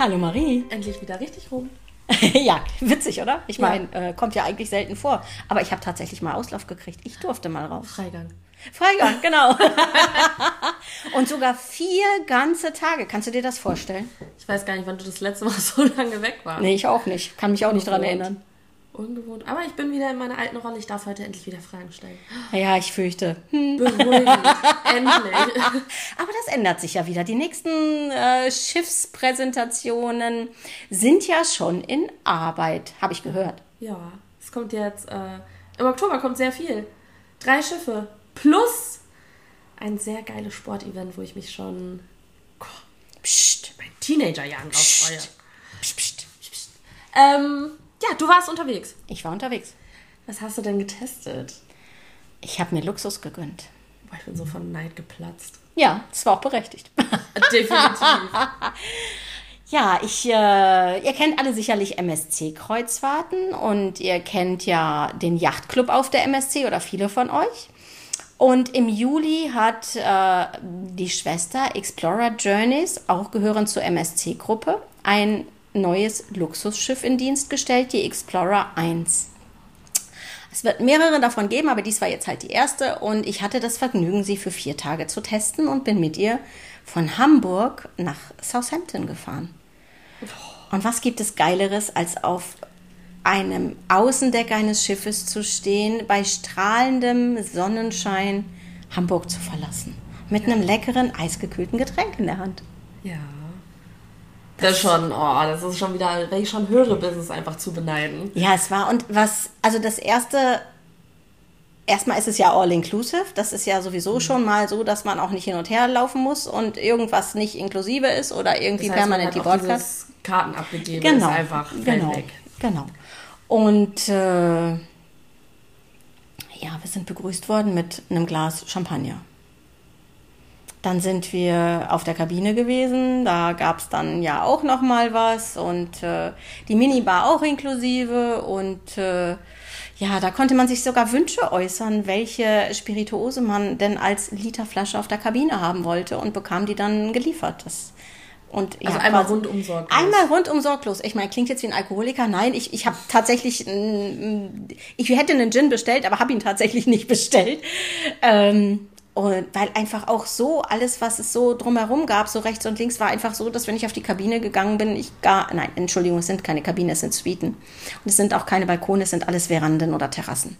Hallo Marie. Endlich wieder richtig rum. ja, witzig, oder? Ich meine, äh, kommt ja eigentlich selten vor. Aber ich habe tatsächlich mal Auslauf gekriegt. Ich durfte mal raus. Freigang. Freigang, genau. Und sogar vier ganze Tage. Kannst du dir das vorstellen? Ich weiß gar nicht, wann du das letzte Mal so lange weg warst. Nee, ich auch nicht. Kann mich auch nicht dran erinnern. Ungewohnt. Aber ich bin wieder in meiner alten Rolle. Ich darf heute endlich wieder Fragen stellen. Ja, ich fürchte. Hm. Beruhigend. endlich. Aber das ändert sich ja wieder. Die nächsten äh, Schiffspräsentationen sind ja schon in Arbeit, habe ich gehört. Ja, es kommt jetzt. Äh, Im Oktober kommt sehr viel. Drei Schiffe. Plus ein sehr geiles Sportevent, wo ich mich schon Psst. bei Teenagerjahren drauf freue. Psst, psst. Ähm, ja, du warst unterwegs. Ich war unterwegs. Was hast du denn getestet? Ich habe mir Luxus gegönnt. Boah, ich bin so von Neid geplatzt. Ja, das war auch berechtigt. Definitiv. Ja, ich, äh, ihr kennt alle sicherlich MSC-Kreuzfahrten und ihr kennt ja den Yachtclub auf der MSC oder viele von euch. Und im Juli hat äh, die Schwester Explorer Journeys, auch gehörend zur MSC-Gruppe, ein neues Luxusschiff in Dienst gestellt, die Explorer 1. Es wird mehrere davon geben, aber dies war jetzt halt die erste und ich hatte das Vergnügen, sie für vier Tage zu testen und bin mit ihr von Hamburg nach Southampton gefahren. Und was gibt es Geileres, als auf einem Außendeck eines Schiffes zu stehen, bei strahlendem Sonnenschein Hamburg zu verlassen. Mit einem leckeren, eisgekühlten Getränk in der Hand. Ja. Das ist schon, oh, das ist schon wieder, wenn ich schon höre, bis es einfach zu beneiden. Ja, es war und was, also das erste, erstmal ist es ja all inclusive. Das ist ja sowieso schon mal so, dass man auch nicht hin und her laufen muss und irgendwas nicht inklusive ist oder irgendwie Das heißt, man permanent die dieses Karten abgegeben, Genau, ist einfach genau, weg. genau. Und äh, ja, wir sind begrüßt worden mit einem Glas Champagner. Dann sind wir auf der Kabine gewesen. Da gab es dann ja auch noch mal was und äh, die Minibar auch inklusive und äh, ja, da konnte man sich sogar Wünsche äußern, welche Spirituose man denn als Literflasche auf der Kabine haben wollte und bekam die dann geliefert. Das, und, Also ja, einmal quasi- rundum sorglos. Einmal rundum sorglos. Ich meine, klingt jetzt wie ein Alkoholiker. Nein, ich, ich habe tatsächlich, ich hätte einen Gin bestellt, aber habe ihn tatsächlich nicht bestellt. Ähm, und weil einfach auch so alles, was es so drumherum gab, so rechts und links, war einfach so, dass wenn ich auf die Kabine gegangen bin, ich gar, nein, Entschuldigung, es sind keine Kabinen, es sind Suiten. Und es sind auch keine Balkone, es sind alles Veranden oder Terrassen.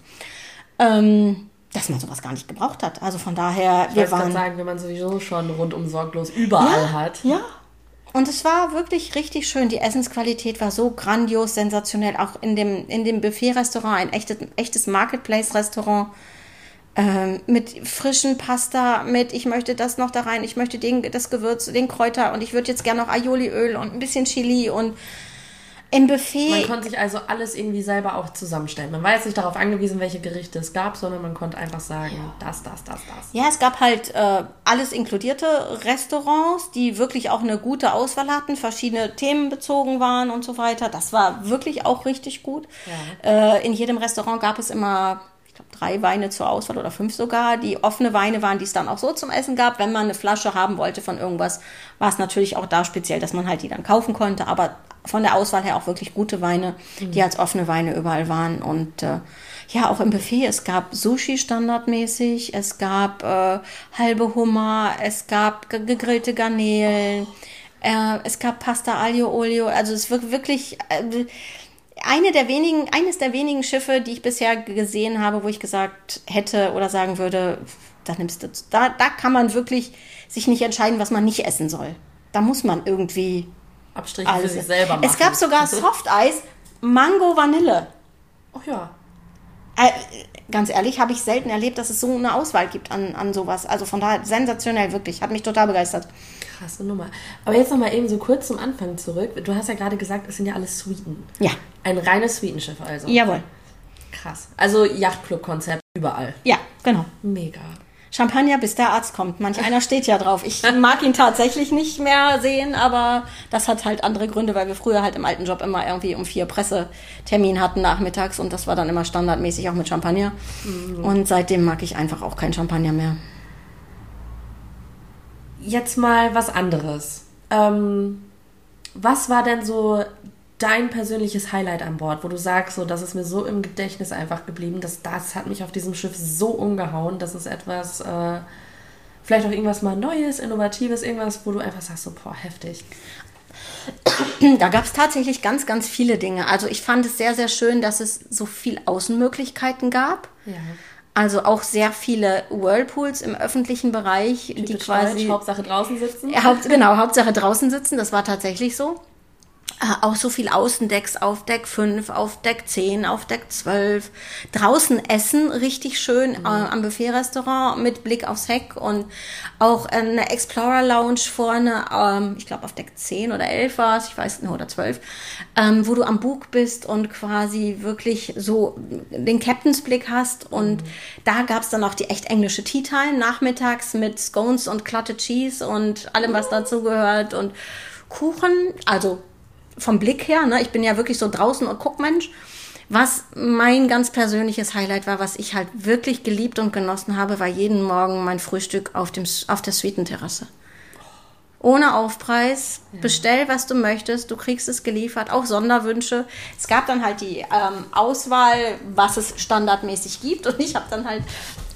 Ähm, dass man sowas gar nicht gebraucht hat. Also von daher, Ich wir waren. sagen, wenn man sowieso schon rundum sorglos überall hat. Ja. Und es war wirklich richtig schön. Die Essensqualität war so grandios, sensationell. Auch in dem, in dem Buffet-Restaurant, ein echtes, echtes Marketplace-Restaurant. Ähm, mit frischen Pasta, mit ich möchte das noch da rein, ich möchte den, das Gewürz, den Kräuter und ich würde jetzt gerne noch Aioliöl und ein bisschen Chili und im Buffet. Man konnte sich also alles irgendwie selber auch zusammenstellen. Man war jetzt nicht darauf angewiesen, welche Gerichte es gab, sondern man konnte einfach sagen, das, das, das, das. Ja, es gab halt äh, alles inkludierte Restaurants, die wirklich auch eine gute Auswahl hatten, verschiedene Themen bezogen waren und so weiter. Das war wirklich auch richtig gut. Äh, in jedem Restaurant gab es immer, glaube, drei Weine zur Auswahl oder fünf sogar, die offene Weine waren, die es dann auch so zum Essen gab. Wenn man eine Flasche haben wollte von irgendwas, war es natürlich auch da speziell, dass man halt die dann kaufen konnte. Aber von der Auswahl her auch wirklich gute Weine, die als offene Weine überall waren. Und äh, ja, auch im Buffet, es gab Sushi standardmäßig, es gab äh, halbe Hummer, es gab ge- gegrillte Garnelen, äh, es gab Pasta Aglio Olio. Also es wird wirklich äh, eine der wenigen, eines der wenigen Schiffe, die ich bisher gesehen habe, wo ich gesagt hätte oder sagen würde, da nimmst du, da, da kann man wirklich sich nicht entscheiden, was man nicht essen soll. Da muss man irgendwie Abstriche für alles. sich selber machen. Es gab sogar Softeis, Mango Vanille. Ach ja. Äh, ganz ehrlich, habe ich selten erlebt, dass es so eine Auswahl gibt an, an sowas. Also von daher sensationell, wirklich. Hat mich total begeistert. Krasse Nummer. Aber jetzt noch mal eben so kurz zum Anfang zurück. Du hast ja gerade gesagt, es sind ja alles Suiten. Ja. Ein reines Suitenschiff also. Jawohl. Krass. Also Yachtclub-Konzept überall. Ja, genau. Mega. Champagner, bis der Arzt kommt. Manch einer steht ja drauf. Ich mag ihn tatsächlich nicht mehr sehen, aber das hat halt andere Gründe, weil wir früher halt im alten Job immer irgendwie um vier Pressetermin hatten nachmittags und das war dann immer standardmäßig auch mit Champagner. Und seitdem mag ich einfach auch kein Champagner mehr. Jetzt mal was anderes. Ähm, Was war denn so dein persönliches Highlight an Bord, wo du sagst, so, das ist mir so im Gedächtnis einfach geblieben, dass das hat mich auf diesem Schiff so umgehauen, das ist etwas, äh, vielleicht auch irgendwas mal Neues, Innovatives, irgendwas, wo du einfach sagst, so, boah, heftig. Da gab es tatsächlich ganz, ganz viele Dinge. Also ich fand es sehr, sehr schön, dass es so viel Außenmöglichkeiten gab. Ja. Also auch sehr viele Whirlpools im öffentlichen Bereich, Typisch die quasi Hauptsache draußen sitzen. Haupt, genau, Hauptsache draußen sitzen. Das war tatsächlich so. Äh, auch so viel Außendecks auf Deck 5, auf Deck 10, auf Deck 12. Draußen essen, richtig schön mhm. äh, am Buffet-Restaurant mit Blick aufs Heck und auch eine Explorer Lounge vorne, ähm, ich glaube auf Deck 10 oder 11 war es, ich weiß nicht, oder 12, ähm, wo du am Bug bist und quasi wirklich so den Captain's Blick hast. Und mhm. da gab es dann auch die echt englische Tea Time nachmittags mit Scones und Clotted Cheese und allem, was dazu gehört und Kuchen, also vom Blick her, ne, ich bin ja wirklich so draußen und Guckmensch. Was mein ganz persönliches Highlight war, was ich halt wirklich geliebt und genossen habe, war jeden Morgen mein Frühstück auf, dem, auf der Suitenterrasse. Ohne Aufpreis, ja. bestell, was du möchtest, du kriegst es geliefert, auch Sonderwünsche. Es gab dann halt die ähm, Auswahl, was es standardmäßig gibt und ich habe dann halt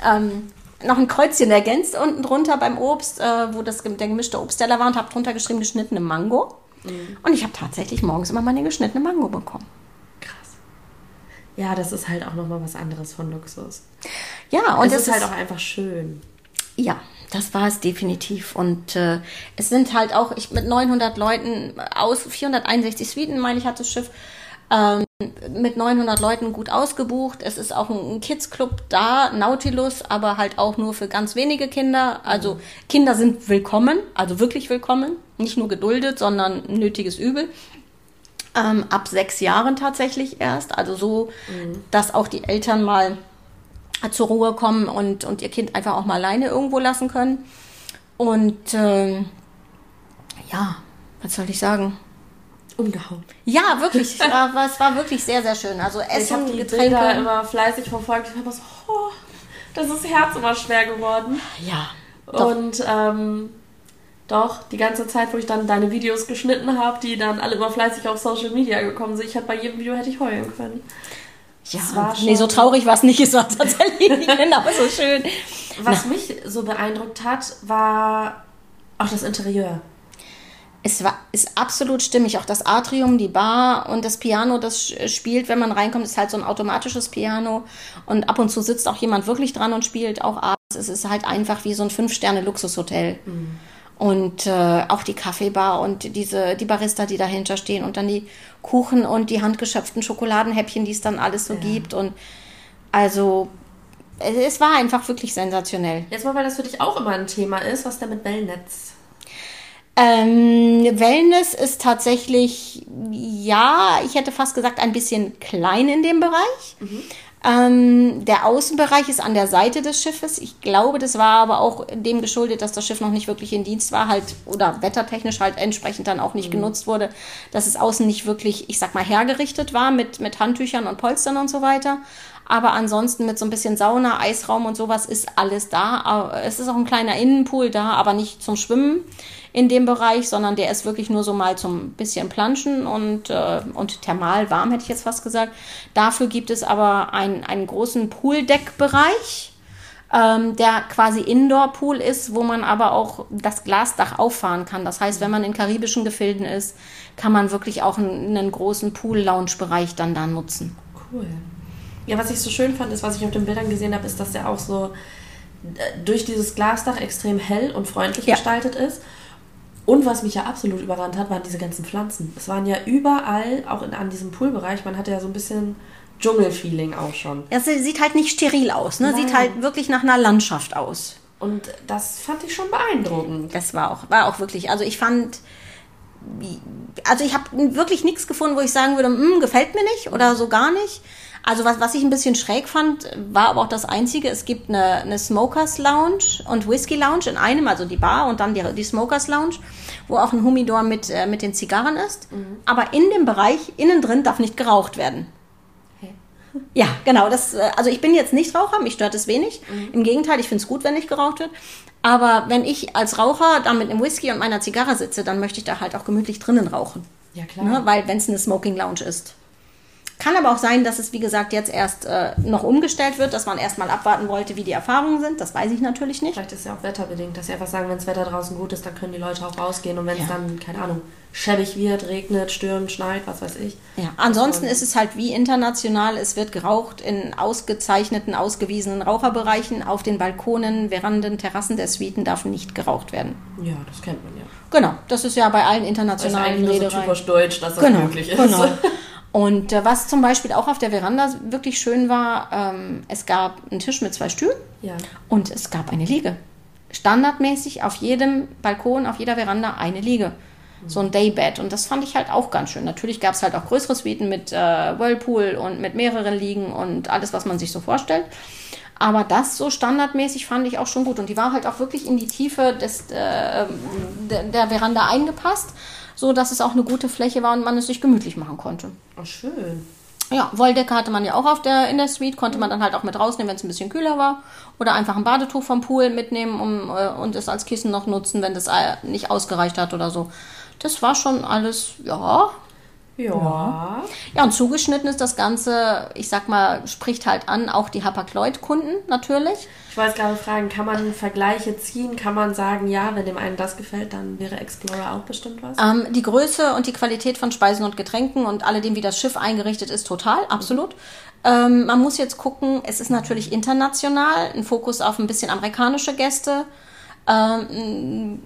ähm, noch ein Kreuzchen ergänzt unten drunter beim Obst, äh, wo das, der gemischte Obstteller war und habe drunter geschrieben geschnittene Mango. Mhm. Und ich habe tatsächlich morgens immer meine geschnittene Mango bekommen. Krass. Ja, das ist halt auch nochmal was anderes von Luxus. Ja, und es ist halt auch einfach schön. Ja, das war es definitiv. Und äh, es sind halt auch, ich mit 900 Leuten aus 461 Suiten, meine ich, hat das Schiff ähm, mit 900 Leuten gut ausgebucht. Es ist auch ein Kids-Club da, Nautilus, aber halt auch nur für ganz wenige Kinder. Also Kinder sind willkommen, also wirklich willkommen. Nicht nur geduldet, sondern nötiges Übel. Ähm, ab sechs Jahren tatsächlich erst. Also so, mhm. dass auch die Eltern mal zur Ruhe kommen und, und ihr Kind einfach auch mal alleine irgendwo lassen können. Und äh, ja, was soll ich sagen? Umgehauen. Ja, wirklich. Es war, es war wirklich sehr, sehr schön. Also Essen, ich habe die Getränke Bilder immer fleißig verfolgt. Ich habe so, oh, das ist Herz immer schwer geworden. Ja. Doch. Und ähm, doch, die ganze Zeit, wo ich dann deine Videos geschnitten habe, die dann alle immer fleißig auf Social Media gekommen sind, ich hätte bei jedem Video hätte ich heulen können. Ja, nee, so traurig war es nicht, es war tatsächlich genau so schön. Was Na. mich so beeindruckt hat, war auch das Interieur es war, ist absolut stimmig. Auch das Atrium, die Bar und das Piano, das spielt, wenn man reinkommt, ist halt so ein automatisches Piano. Und ab und zu sitzt auch jemand wirklich dran und spielt auch abends. Es ist halt einfach wie so ein Fünf-Sterne-Luxushotel. Mhm. Und äh, auch die Kaffeebar und diese, die Barista, die dahinter stehen und dann die Kuchen und die handgeschöpften Schokoladenhäppchen, die es dann alles so ja. gibt. Und also es war einfach wirklich sensationell. Jetzt mal, weil das für dich auch immer ein Thema ist, was da mit Wellnetz ähm, Wellness ist tatsächlich, ja, ich hätte fast gesagt, ein bisschen klein in dem Bereich. Mhm. Ähm, der Außenbereich ist an der Seite des Schiffes. Ich glaube, das war aber auch dem geschuldet, dass das Schiff noch nicht wirklich in Dienst war, halt oder wettertechnisch halt entsprechend dann auch nicht mhm. genutzt wurde, dass es außen nicht wirklich, ich sag mal, hergerichtet war mit, mit Handtüchern und Polstern und so weiter. Aber ansonsten mit so ein bisschen Sauna, Eisraum und sowas ist alles da. Es ist auch ein kleiner Innenpool da, aber nicht zum Schwimmen in dem Bereich, sondern der ist wirklich nur so mal zum bisschen Planschen und, äh, und thermal warm, hätte ich jetzt fast gesagt. Dafür gibt es aber ein, einen großen Pooldeckbereich, ähm, der quasi Indoor-Pool ist, wo man aber auch das Glasdach auffahren kann. Das heißt, wenn man in karibischen Gefilden ist, kann man wirklich auch einen, einen großen Pool-Lounge-Bereich dann da nutzen. Cool. Ja, was ich so schön fand, ist, was ich auf den Bildern gesehen habe, ist, dass der auch so äh, durch dieses Glasdach extrem hell und freundlich ja. gestaltet ist. Und was mich ja absolut überrannt hat, waren diese ganzen Pflanzen. Es waren ja überall, auch in, an diesem Poolbereich, man hatte ja so ein bisschen Dschungelfeeling auch schon. Ja, sie sieht halt nicht steril aus, ne? Sieht halt wirklich nach einer Landschaft aus. Und das fand ich schon beeindruckend. Das war auch, war auch wirklich, also ich fand, also ich habe wirklich nichts gefunden, wo ich sagen würde, hm, gefällt mir nicht oder so gar nicht. Also was, was ich ein bisschen schräg fand, war aber auch das Einzige, es gibt eine, eine Smokers Lounge und Whisky Lounge in einem, also die Bar und dann die, die Smokers Lounge, wo auch ein Humidor mit, äh, mit den Zigarren ist. Mhm. Aber in dem Bereich, innen drin, darf nicht geraucht werden. Ja, genau. Das, äh, also ich bin jetzt nicht Raucher, mich stört es wenig. Mhm. Im Gegenteil, ich finde es gut, wenn nicht geraucht wird. Aber wenn ich als Raucher da mit einem Whisky und meiner Zigarre sitze, dann möchte ich da halt auch gemütlich drinnen rauchen. Ja, klar. Ne? Weil, wenn es eine Smoking Lounge ist. Kann aber auch sein, dass es, wie gesagt, jetzt erst äh, noch umgestellt wird, dass man erstmal abwarten wollte, wie die Erfahrungen sind. Das weiß ich natürlich nicht. Vielleicht ist es ja auch wetterbedingt, dass sie einfach sagen, wenn das Wetter draußen gut ist, dann können die Leute auch rausgehen. Und wenn es ja. dann, keine Ahnung, schäbig wird, regnet, stürmt, schneit, was weiß ich. Ja, ansonsten ist es halt wie international. Es wird geraucht in ausgezeichneten, ausgewiesenen Raucherbereichen. Auf den Balkonen, Veranden, Terrassen der Suiten darf nicht geraucht werden. Ja, das kennt man ja. Genau, das ist ja bei allen internationalen das ist eigentlich nur so typisch deutsch, dass das genau, möglich ist. Genau. Und äh, was zum Beispiel auch auf der Veranda wirklich schön war, ähm, es gab einen Tisch mit zwei Stühlen ja. und es gab eine Liege. Standardmäßig auf jedem Balkon, auf jeder Veranda eine Liege. So ein Daybed. Und das fand ich halt auch ganz schön. Natürlich gab es halt auch größere Suiten mit äh, Whirlpool und mit mehreren Liegen und alles, was man sich so vorstellt. Aber das so standardmäßig fand ich auch schon gut. Und die war halt auch wirklich in die Tiefe des, äh, der, der Veranda eingepasst so dass es auch eine gute Fläche war und man es sich gemütlich machen konnte. Oh, schön. Ja, Wolldecke hatte man ja auch auf der, in der Suite, konnte man dann halt auch mit rausnehmen, wenn es ein bisschen kühler war. Oder einfach ein Badetuch vom Pool mitnehmen um, äh, und es als Kissen noch nutzen, wenn das äh, nicht ausgereicht hat oder so. Das war schon alles, ja, ja. Ja, und zugeschnitten ist das Ganze, ich sag mal, spricht halt an, auch die Hapag-Lloyd-Kunden natürlich. Ich wollte gerade fragen, kann man Vergleiche ziehen? Kann man sagen, ja, wenn dem einen das gefällt, dann wäre Explorer auch bestimmt was? Ähm, die Größe und die Qualität von Speisen und Getränken und alledem, wie das Schiff eingerichtet ist, total, absolut. Mhm. Ähm, man muss jetzt gucken, es ist natürlich international, ein Fokus auf ein bisschen amerikanische Gäste. Ähm,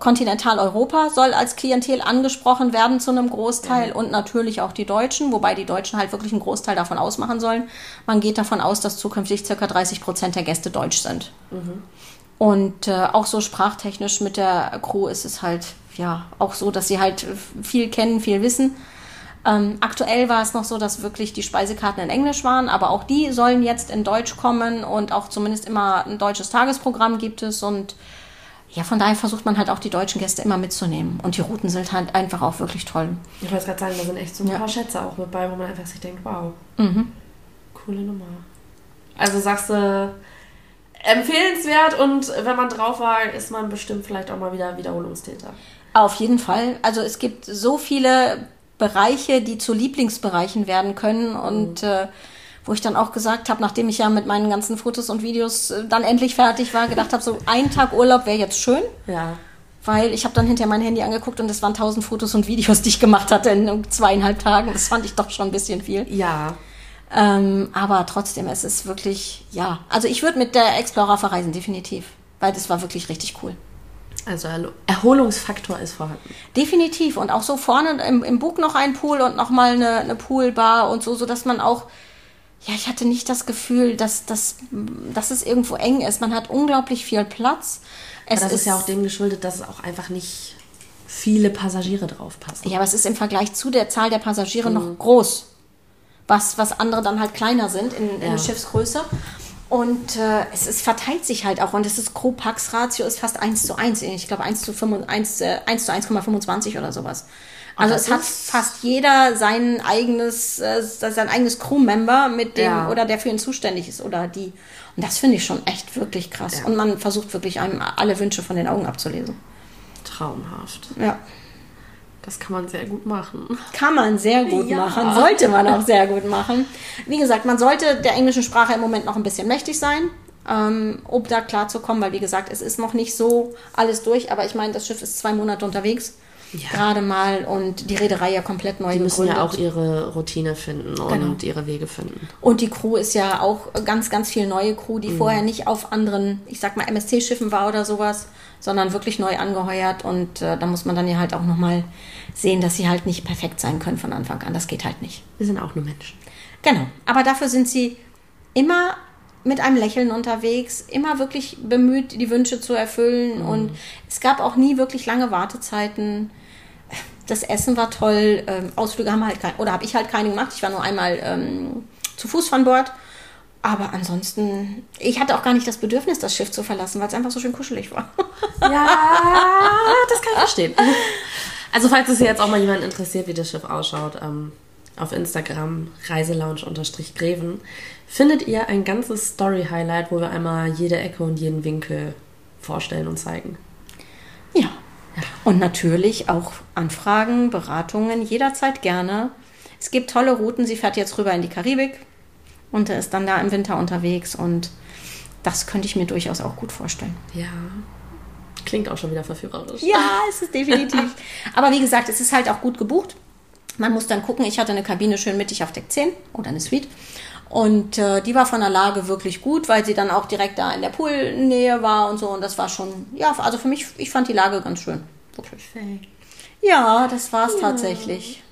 Kontinentaleuropa soll als Klientel angesprochen werden zu einem Großteil ja. und natürlich auch die Deutschen, wobei die Deutschen halt wirklich einen Großteil davon ausmachen sollen. Man geht davon aus, dass zukünftig ca. 30 Prozent der Gäste deutsch sind. Mhm. Und äh, auch so sprachtechnisch mit der Crew ist es halt ja auch so, dass sie halt viel kennen, viel wissen. Ähm, aktuell war es noch so, dass wirklich die Speisekarten in Englisch waren, aber auch die sollen jetzt in Deutsch kommen und auch zumindest immer ein deutsches Tagesprogramm gibt es und ja, von daher versucht man halt auch die deutschen Gäste immer mitzunehmen. Und die Routen sind halt einfach auch wirklich toll. Ich wollte gerade sagen, da sind echt so ein ja. paar Schätze auch mit bei, wo man einfach sich denkt, wow, mhm. coole Nummer. Also sagst du, empfehlenswert und wenn man drauf war, ist man bestimmt vielleicht auch mal wieder Wiederholungstäter. Auf jeden Fall. Also es gibt so viele Bereiche, die zu Lieblingsbereichen werden können und mhm. äh, wo ich dann auch gesagt habe, nachdem ich ja mit meinen ganzen Fotos und Videos äh, dann endlich fertig war, gedacht habe, so ein Tag Urlaub wäre jetzt schön. Ja. Weil ich habe dann hinterher mein Handy angeguckt und es waren tausend Fotos und Videos, die ich gemacht hatte in zweieinhalb Tagen. Das fand ich doch schon ein bisschen viel. Ja. Ähm, aber trotzdem, es ist wirklich, ja. Also ich würde mit der Explorer verreisen, definitiv. Weil das war wirklich richtig cool. Also Erholungsfaktor ist vorhanden. Definitiv. Und auch so vorne im, im Bug noch ein Pool und nochmal eine, eine Poolbar und so, sodass man auch ja, ich hatte nicht das Gefühl, dass, dass, dass es irgendwo eng ist. Man hat unglaublich viel Platz. Es das ist, ist ja auch dem geschuldet, dass es auch einfach nicht viele Passagiere drauf passen. Ja, aber es ist im Vergleich zu der Zahl der Passagiere mhm. noch groß. Was, was andere dann halt kleiner sind in, in ja. Schiffsgröße. Und äh, es ist, verteilt sich halt auch. Und es ist Crew-Pax-Ratio ist fast 1 zu 1. Ich glaube 1 zu 5, 1, äh, 1 zu 1,25 oder sowas. Also es hat fast jeder sein eigenes, äh, sein eigenes Crewmember mit dem ja. oder der für ihn zuständig ist oder die. Und das finde ich schon echt wirklich krass. Ja. Und man versucht wirklich einem alle Wünsche von den Augen abzulesen. Traumhaft. Ja. Das kann man sehr gut machen. Kann man sehr gut ja. machen, sollte man auch sehr gut machen. Wie gesagt, man sollte der englischen Sprache im Moment noch ein bisschen mächtig sein, ähm, um da klarzukommen, weil wie gesagt, es ist noch nicht so alles durch, aber ich meine, das Schiff ist zwei Monate unterwegs ja. gerade mal und die Reederei ja komplett neu Die müssen gegründet. ja auch ihre Routine finden genau. und ihre Wege finden. Und die Crew ist ja auch ganz, ganz viel neue Crew, die mhm. vorher nicht auf anderen, ich sag mal, MSC-Schiffen war oder sowas, sondern wirklich neu angeheuert und äh, da muss man dann ja halt auch nochmal sehen, dass sie halt nicht perfekt sein können von Anfang an. Das geht halt nicht. Wir sind auch nur Menschen. Genau. Aber dafür sind sie immer mit einem Lächeln unterwegs, immer wirklich bemüht, die Wünsche zu erfüllen. Mhm. Und es gab auch nie wirklich lange Wartezeiten. Das Essen war toll. Ähm, Ausflüge haben halt keine, oder habe ich halt keine gemacht. Ich war nur einmal ähm, zu Fuß von Bord. Aber ansonsten, ich hatte auch gar nicht das Bedürfnis, das Schiff zu verlassen, weil es einfach so schön kuschelig war. Ja, das kann ich verstehen. Also falls es jetzt auch mal jemand interessiert, wie das Schiff ausschaut, ähm, auf Instagram reiselounge-greven findet ihr ein ganzes Story-Highlight, wo wir einmal jede Ecke und jeden Winkel vorstellen und zeigen. Ja. Und natürlich auch Anfragen, Beratungen, jederzeit gerne. Es gibt tolle Routen. Sie fährt jetzt rüber in die Karibik und ist dann da im Winter unterwegs und das könnte ich mir durchaus auch gut vorstellen. Ja. Klingt auch schon wieder verführerisch. Ja, es ist definitiv. Aber wie gesagt, es ist halt auch gut gebucht. Man muss dann gucken, ich hatte eine Kabine schön mittig auf Deck 10 oder eine Suite. Und äh, die war von der Lage wirklich gut, weil sie dann auch direkt da in der Poolnähe war und so. Und das war schon, ja, also für mich, ich fand die Lage ganz schön. Wirklich. Ja, das war's ja. tatsächlich.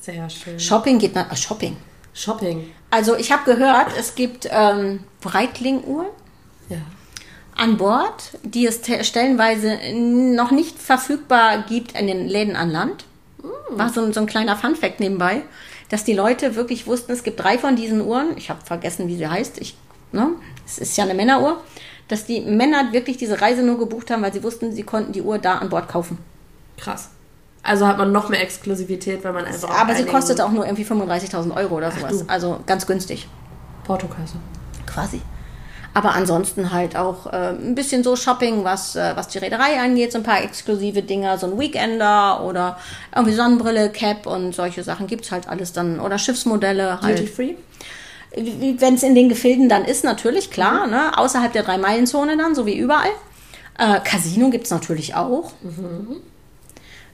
Sehr schön. Shopping geht nach. Shopping. Shopping. Also ich habe gehört, es gibt ähm, Breitling-Uhren. Ja. An Bord, die es stellenweise noch nicht verfügbar gibt in den Läden an Land. Mm. War so, so ein kleiner Fun-Fact nebenbei dass die Leute wirklich wussten, es gibt drei von diesen Uhren. Ich habe vergessen, wie sie heißt. Ich, ne? Es ist ja eine Männeruhr. Dass die Männer wirklich diese Reise nur gebucht haben, weil sie wussten, sie konnten die Uhr da an Bord kaufen. Krass. Also hat man noch mehr Exklusivität, weil man einfach. Aber sie kostet auch nur irgendwie 35.000 Euro oder sowas. also ganz günstig. Portokasse. Quasi. Aber ansonsten halt auch äh, ein bisschen so Shopping, was, äh, was die Reederei angeht, so ein paar exklusive Dinger, so ein Weekender oder irgendwie Sonnenbrille, Cap und solche Sachen gibt's halt alles dann. Oder Schiffsmodelle halt. Duty free? Wenn es in den Gefilden dann ist, natürlich, klar, mhm. ne? außerhalb der Drei-Meilen-Zone dann, so wie überall. Äh, Casino gibt's natürlich auch. Mhm.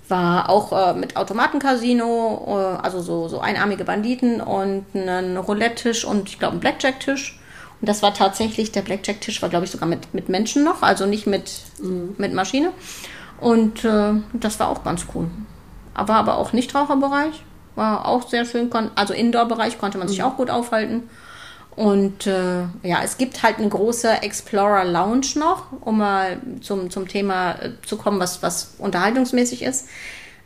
War auch äh, mit Automatencasino, äh, also so, so einarmige Banditen und einen Roulette-Tisch und ich glaube einen Blackjack-Tisch. Und das war tatsächlich, der Blackjack-Tisch war, glaube ich, sogar mit, mit Menschen noch, also nicht mit, mhm. mit Maschine. Und äh, das war auch ganz cool. War aber auch Nichtraucherbereich, war auch sehr schön, also Indoor-Bereich konnte man sich mhm. auch gut aufhalten. Und äh, ja, es gibt halt eine große Explorer Lounge noch, um mal zum, zum Thema äh, zu kommen, was, was unterhaltungsmäßig ist,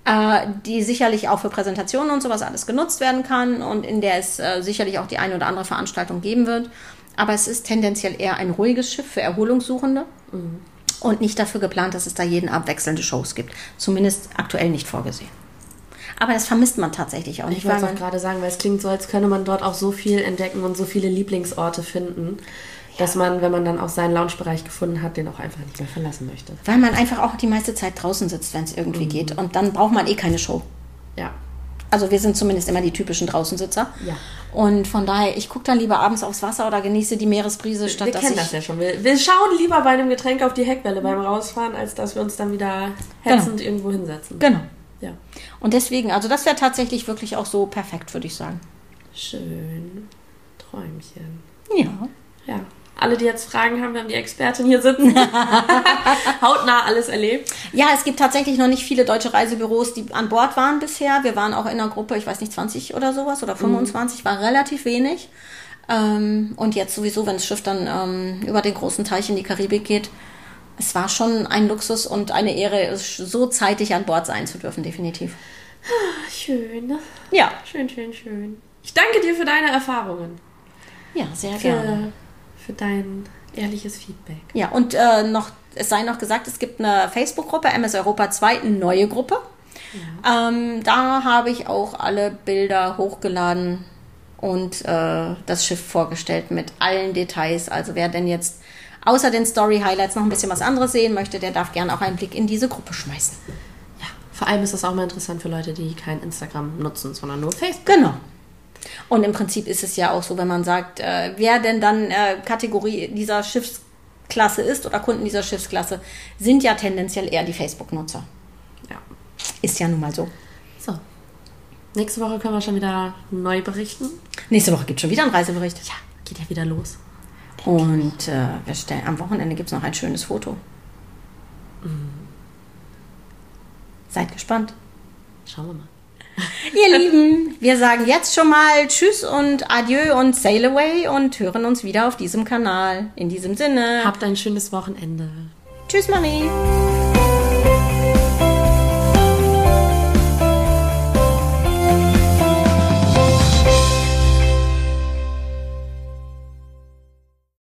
äh, die sicherlich auch für Präsentationen und sowas alles genutzt werden kann und in der es äh, sicherlich auch die eine oder andere Veranstaltung geben wird. Aber es ist tendenziell eher ein ruhiges Schiff für Erholungssuchende. Mhm. Und nicht dafür geplant, dass es da jeden Abend wechselnde Shows gibt. Zumindest aktuell nicht vorgesehen. Aber das vermisst man tatsächlich auch nicht. Ich wollte es auch gerade sagen, weil es klingt so, als könne man dort auch so viel entdecken und so viele Lieblingsorte finden, dass man, wenn man dann auch seinen Loungebereich gefunden hat, den auch einfach nicht mehr verlassen möchte. Weil man einfach auch die meiste Zeit draußen sitzt, wenn es irgendwie mhm. geht. Und dann braucht man eh keine Show. Ja. Also wir sind zumindest immer die typischen Draußensitzer. Ja. Und von daher, ich gucke dann lieber abends aufs Wasser oder genieße die Meeresbrise, statt wir dass kennen das ja schon. Wir, wir, schauen lieber bei einem Getränk auf die Heckwelle beim Rausfahren, als dass wir uns dann wieder hetzend genau. irgendwo hinsetzen. Genau. Ja. Und deswegen, also das wäre tatsächlich wirklich auch so perfekt, würde ich sagen. Schön. Träumchen. Ja. Ja alle, die jetzt Fragen haben, wir haben die Expertin hier sitzen. Hautnah alles erlebt. Ja, es gibt tatsächlich noch nicht viele deutsche Reisebüros, die an Bord waren bisher. Wir waren auch in einer Gruppe, ich weiß nicht, 20 oder sowas oder 25, mhm. war relativ wenig. Ähm, und jetzt sowieso, wenn das Schiff dann ähm, über den großen Teich in die Karibik geht, es war schon ein Luxus und eine Ehre, so zeitig an Bord sein zu dürfen, definitiv. Schön. Ja. Schön, schön, schön. Ich danke dir für deine Erfahrungen. Ja, sehr für gerne für dein ehrliches Feedback. Ja, und äh, noch, es sei noch gesagt, es gibt eine Facebook-Gruppe, MS Europa 2, eine neue Gruppe. Ja. Ähm, da habe ich auch alle Bilder hochgeladen und äh, das Schiff vorgestellt mit allen Details. Also wer denn jetzt außer den Story-Highlights noch ein bisschen was anderes sehen möchte, der darf gerne auch einen Blick in diese Gruppe schmeißen. Ja, vor allem ist das auch mal interessant für Leute, die kein Instagram nutzen, sondern nur Facebook. Genau. Und im Prinzip ist es ja auch so, wenn man sagt, äh, wer denn dann äh, Kategorie dieser Schiffsklasse ist oder Kunden dieser Schiffsklasse, sind ja tendenziell eher die Facebook-Nutzer. Ja. Ist ja nun mal so. So. Nächste Woche können wir schon wieder neu berichten. Nächste Woche gibt es schon wieder einen Reisebericht. Ja, geht ja wieder los. Und äh, wir stellen, am Wochenende gibt es noch ein schönes Foto. Mhm. Seid gespannt. Schauen wir mal. Ihr Lieben, wir sagen jetzt schon mal Tschüss und Adieu und Sail Away und hören uns wieder auf diesem Kanal. In diesem Sinne. Habt ein schönes Wochenende. Tschüss, Marie.